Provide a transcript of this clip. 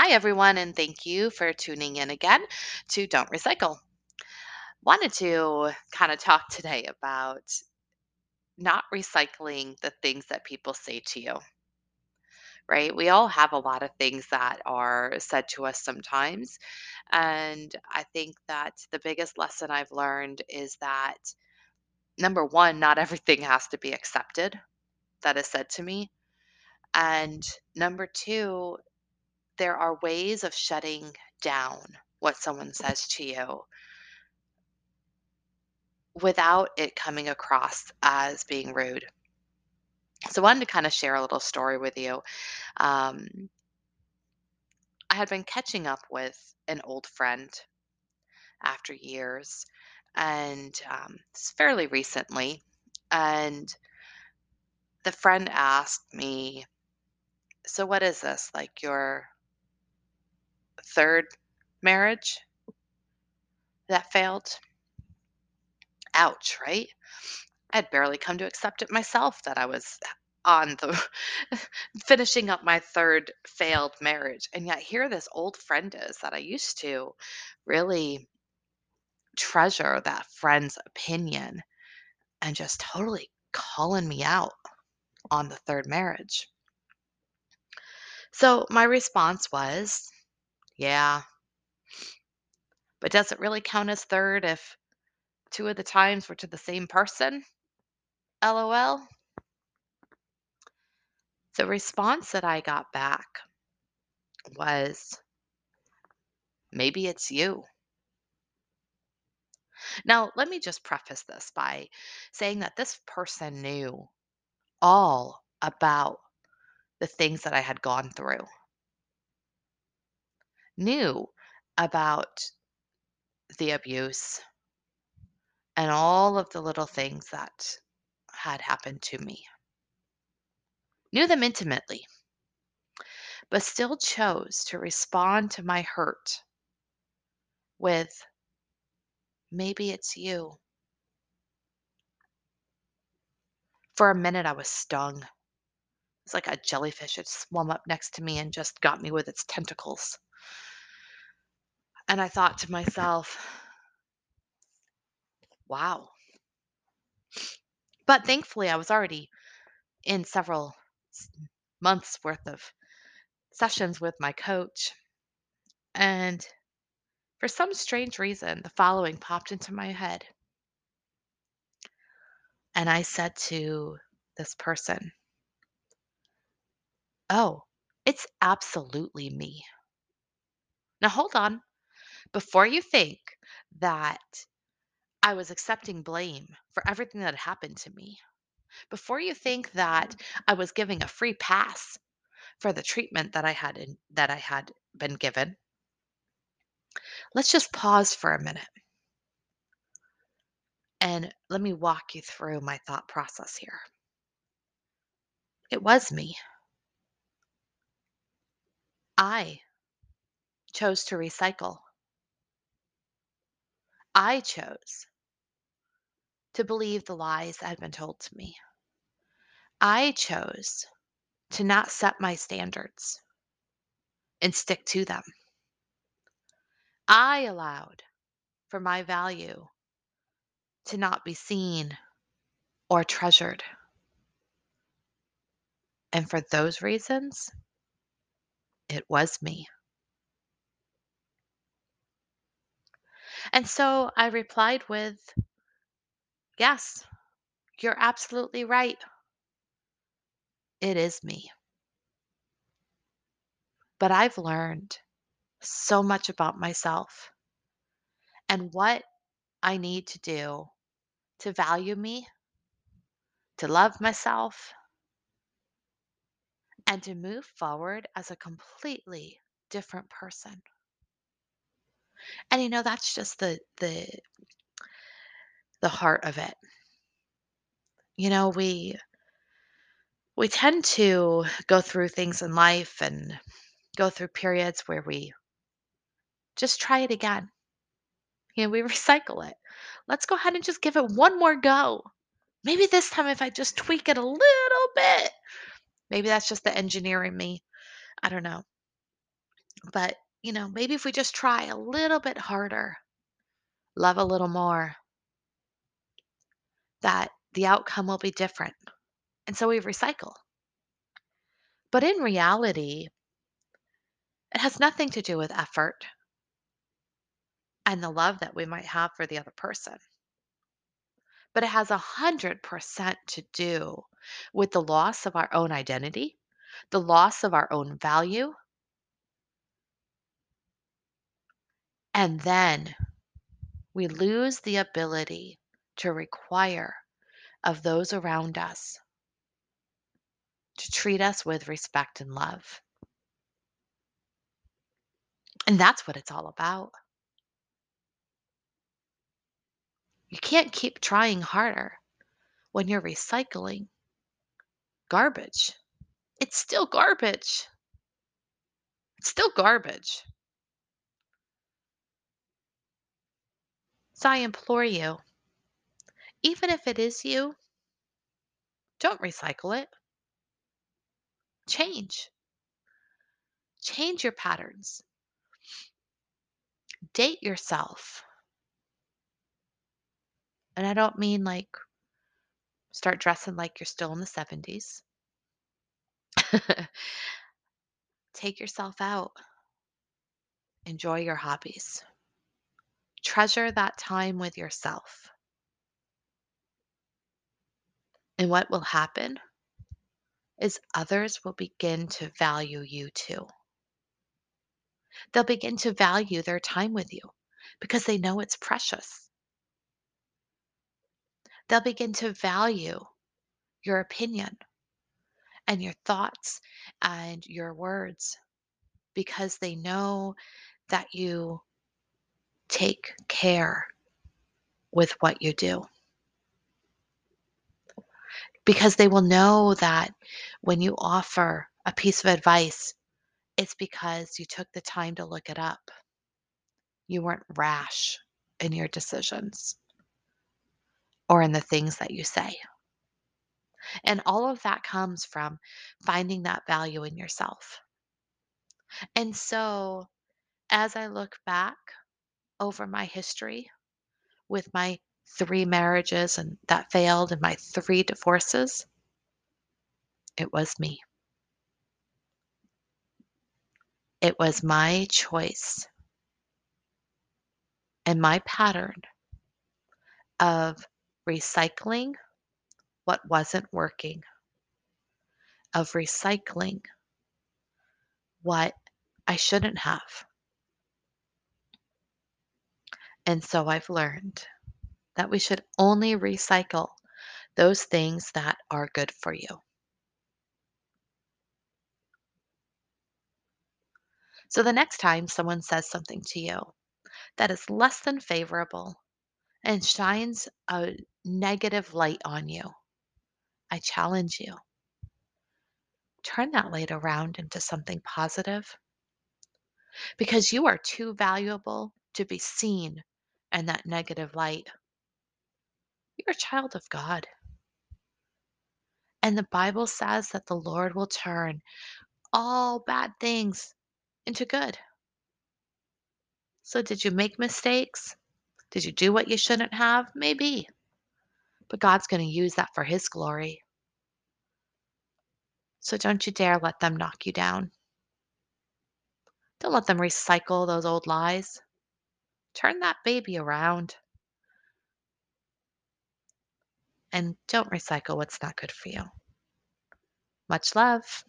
Hi, everyone, and thank you for tuning in again to Don't Recycle. Wanted to kind of talk today about not recycling the things that people say to you, right? We all have a lot of things that are said to us sometimes. And I think that the biggest lesson I've learned is that number one, not everything has to be accepted that is said to me. And number two, there are ways of shutting down what someone says to you without it coming across as being rude. So, I wanted to kind of share a little story with you. Um, I had been catching up with an old friend after years, and um, fairly recently. And the friend asked me, So, what is this? Like your third marriage that failed? Ouch, right? I'd barely come to accept it myself that I was on the finishing up my third failed marriage. And yet here this old friend is that I used to really treasure that friend's opinion and just totally calling me out on the third marriage. So my response was, yeah, but does it really count as third if two of the times were to the same person? LOL. The response that I got back was, maybe it's you. Now, let me just preface this by saying that this person knew all about the things that I had gone through, knew about the abuse and all of the little things that had happened to me, knew them intimately, but still chose to respond to my hurt with, maybe it's you. For a minute, I was stung. It's like a jellyfish had swum up next to me and just got me with its tentacles. And I thought to myself, wow. But thankfully, I was already in several months worth of sessions with my coach. And for some strange reason, the following popped into my head. And I said to this person, oh, it's absolutely me. Now, hold on. Before you think that I was accepting blame for everything that had happened to me, before you think that mm-hmm. I was giving a free pass for the treatment that I had in, that I had been given, let's just pause for a minute and let me walk you through my thought process here. It was me. I chose to recycle. I chose to believe the lies that had been told to me. I chose to not set my standards and stick to them. I allowed for my value to not be seen or treasured. And for those reasons, it was me. And so I replied with, Yes, you're absolutely right. It is me. But I've learned so much about myself and what I need to do to value me, to love myself, and to move forward as a completely different person. And you know that's just the the the heart of it. You know, we we tend to go through things in life and go through periods where we just try it again. You know, we recycle it. Let's go ahead and just give it one more go. Maybe this time if I just tweak it a little bit, maybe that's just the engineer in me. I don't know. But, you know, maybe if we just try a little bit harder, love a little more, that the outcome will be different. And so we recycle. But in reality, it has nothing to do with effort and the love that we might have for the other person. But it has a hundred percent to do with the loss of our own identity, the loss of our own value, and then we lose the ability to require of those around us to treat us with respect and love. And that's what it's all about. You can't keep trying harder when you're recycling garbage. It's still garbage. It's still garbage. So I implore you, even if it is you, don't recycle it. Change. Change your patterns. Date yourself. And I don't mean like start dressing like you're still in the 70s. Take yourself out. Enjoy your hobbies. Treasure that time with yourself. And what will happen is others will begin to value you too. They'll begin to value their time with you because they know it's precious. They'll begin to value your opinion and your thoughts and your words because they know that you take care with what you do. Because they will know that when you offer a piece of advice, it's because you took the time to look it up. You weren't rash in your decisions or in the things that you say. And all of that comes from finding that value in yourself. And so, as I look back over my history with my three marriages and that failed and my three divorces, it was me. It was my choice and my pattern of recycling what wasn't working, of recycling what I shouldn't have. And so I've learned that we should only recycle those things that are good for you. So the next time someone says something to you that is less than favorable and shines a negative light on you, I challenge you. Turn that light around into something positive because you are too valuable to be seen in that negative light. You're a child of God. And the Bible says that the Lord will turn all bad things into good. So, did you make mistakes? Did you do what you shouldn't have? Maybe. But God's going to use that for His glory. So, don't you dare let them knock you down. Don't let them recycle those old lies. Turn that baby around. And don't recycle what's not good for you. Much love.